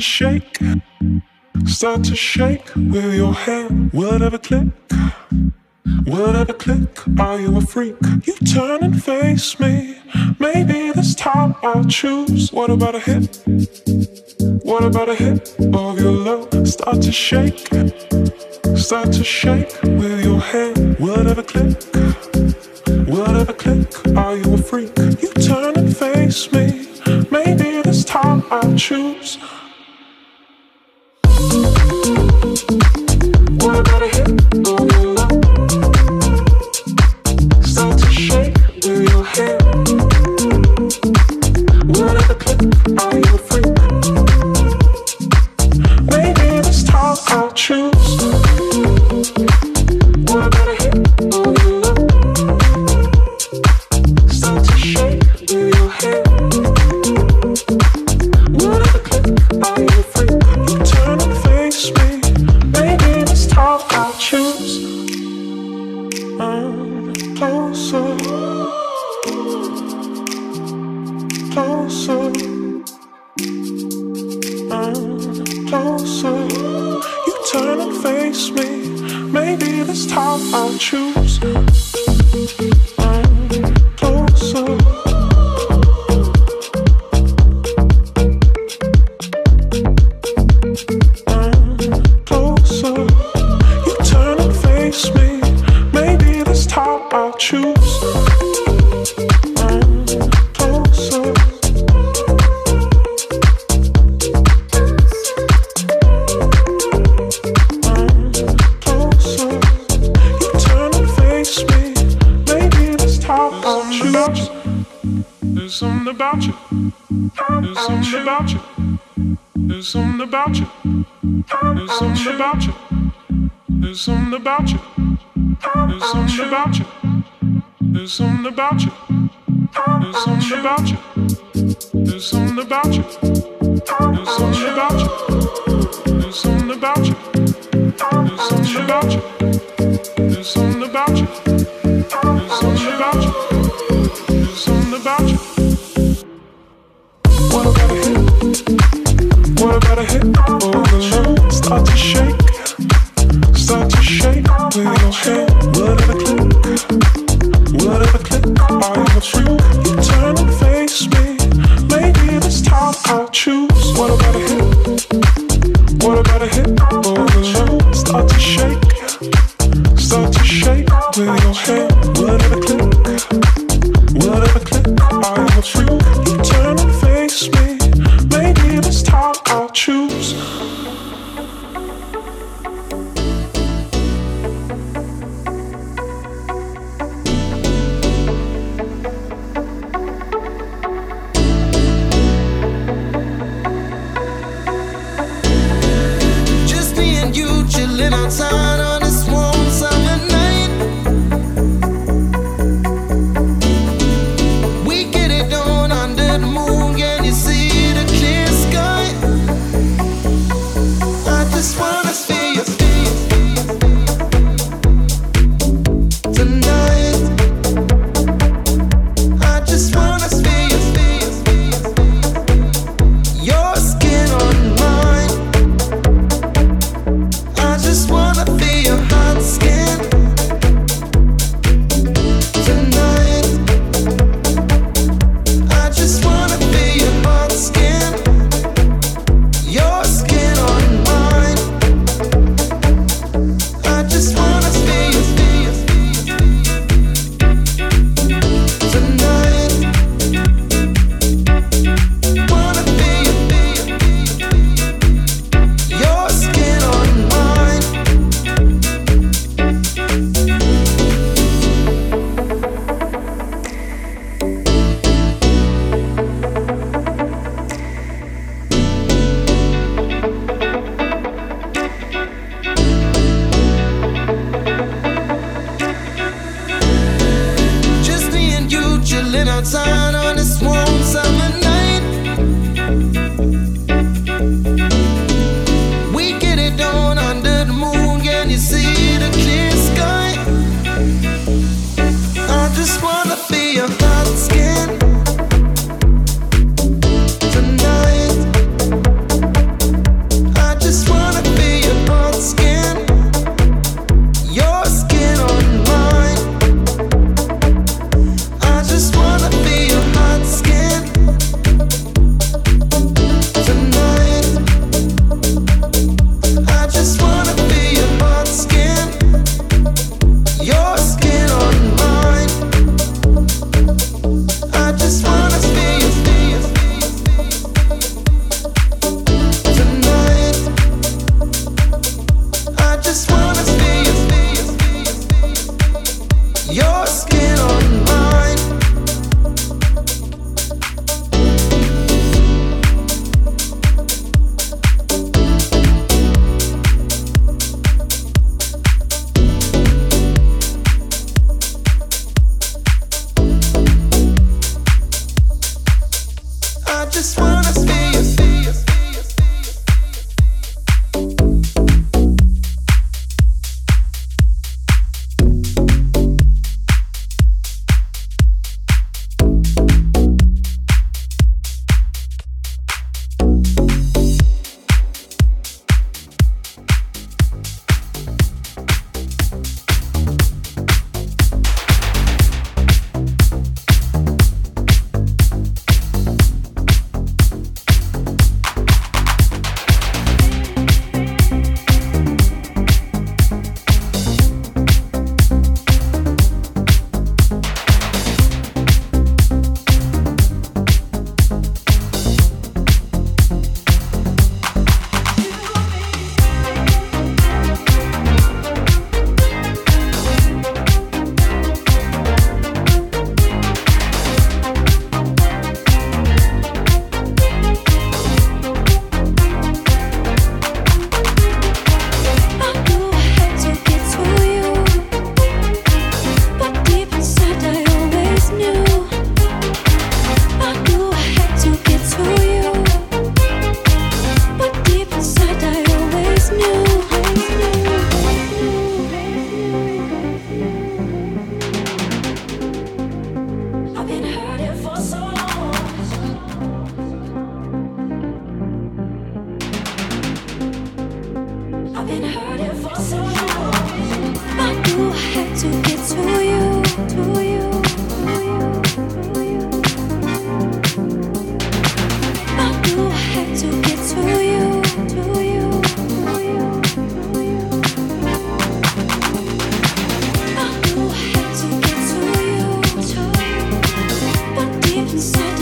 shake, start to shake with your hand. Whatever click, whatever click, are you a freak? You turn and face me. Maybe this time I'll choose. What about a hit? What about a hit of your love? Start to shake, start to shake with your hand. Whatever click, whatever click, are you a freak? You turn and face me. Maybe this time I'll choose. something about you. There's something about you. There's something about you. There's something about you. There's something about you. There's something about you. There's something about you. There's something about you. What about a hit? What about a hit? Oh, the love start to shake, start to shake with your head. Thinking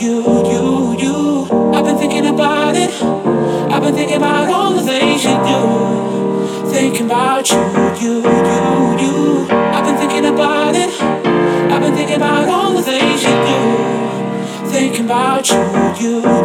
you, you, you. I've been thinking about it. I've been thinking about all the things you do. Thinking about you, you, you, you. I've been thinking about it. I've been thinking about all the things you do. Thinking about you, you,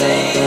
say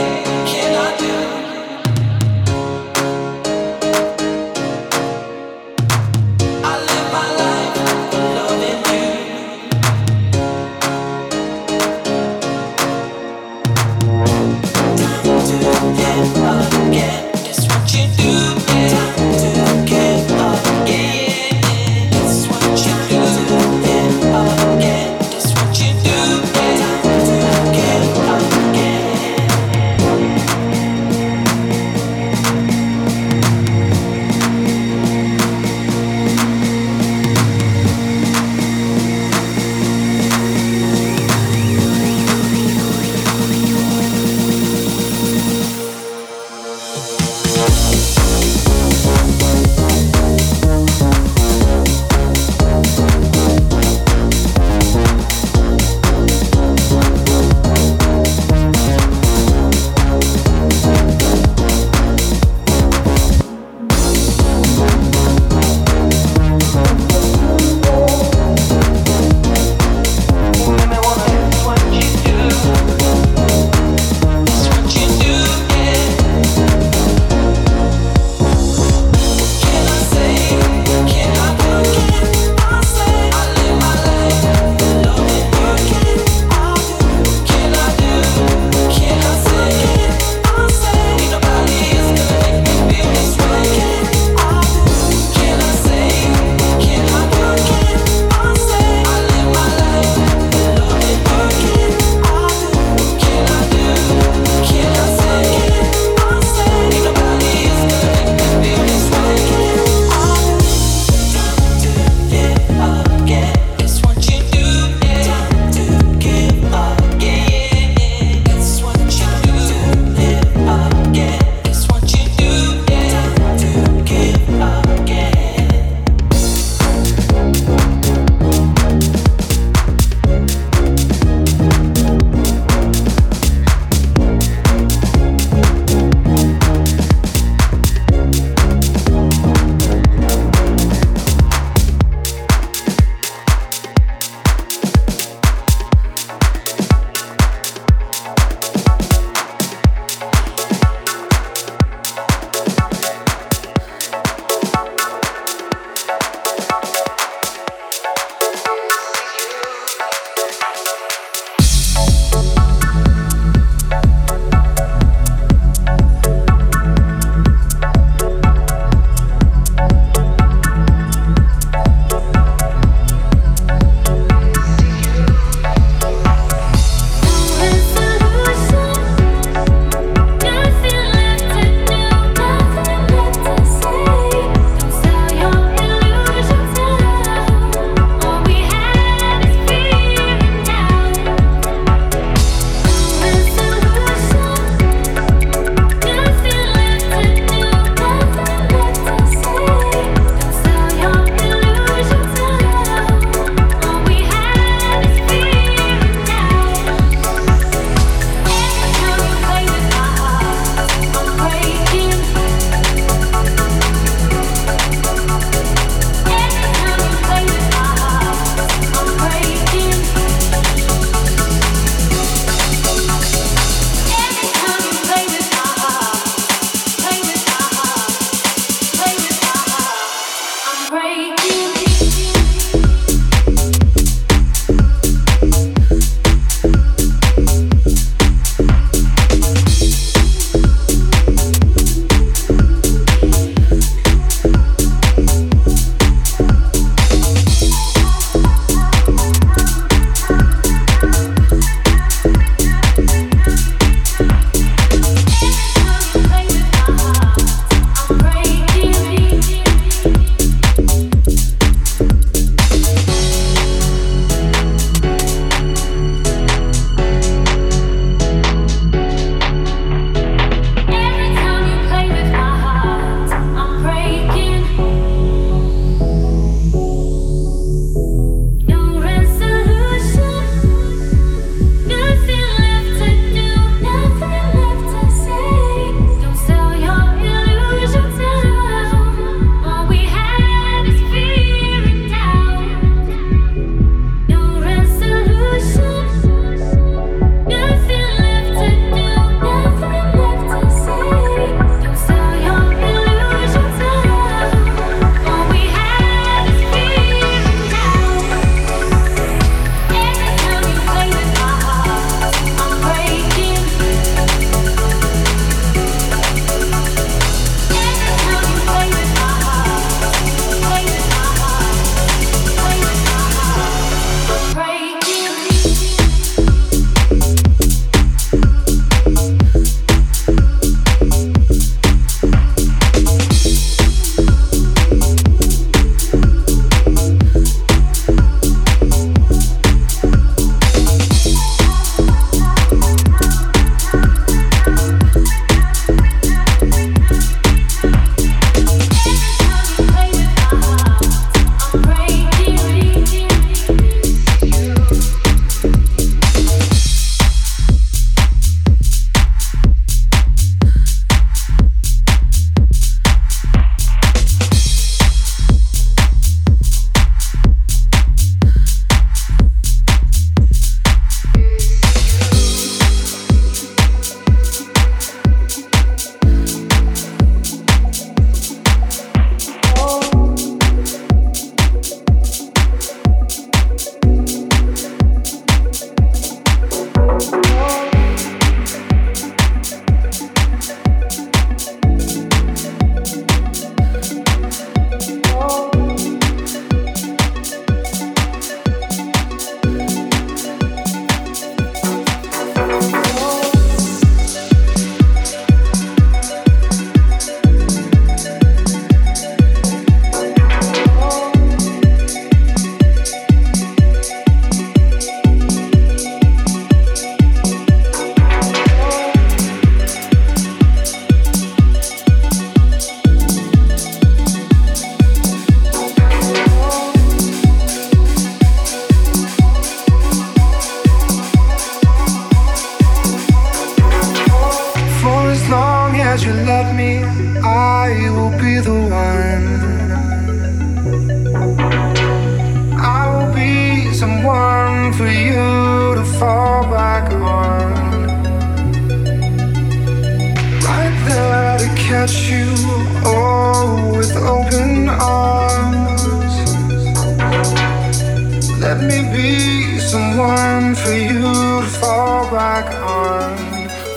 Let me be someone for you to fall back on.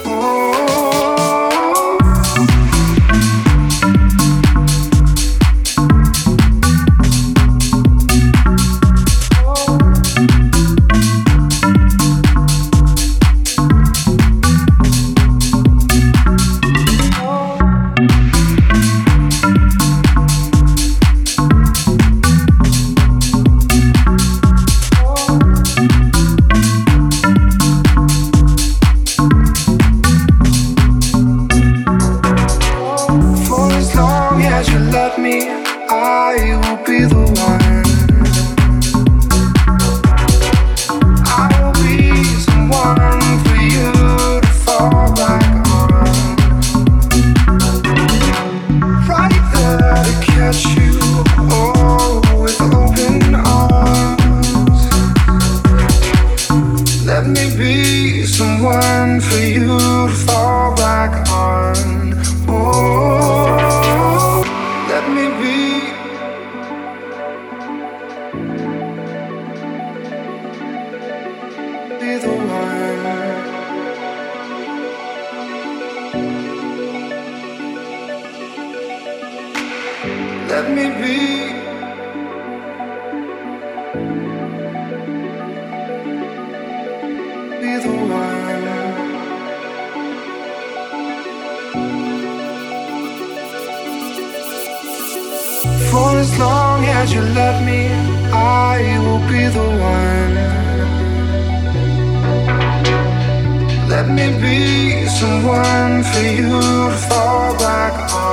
Oh. Oh.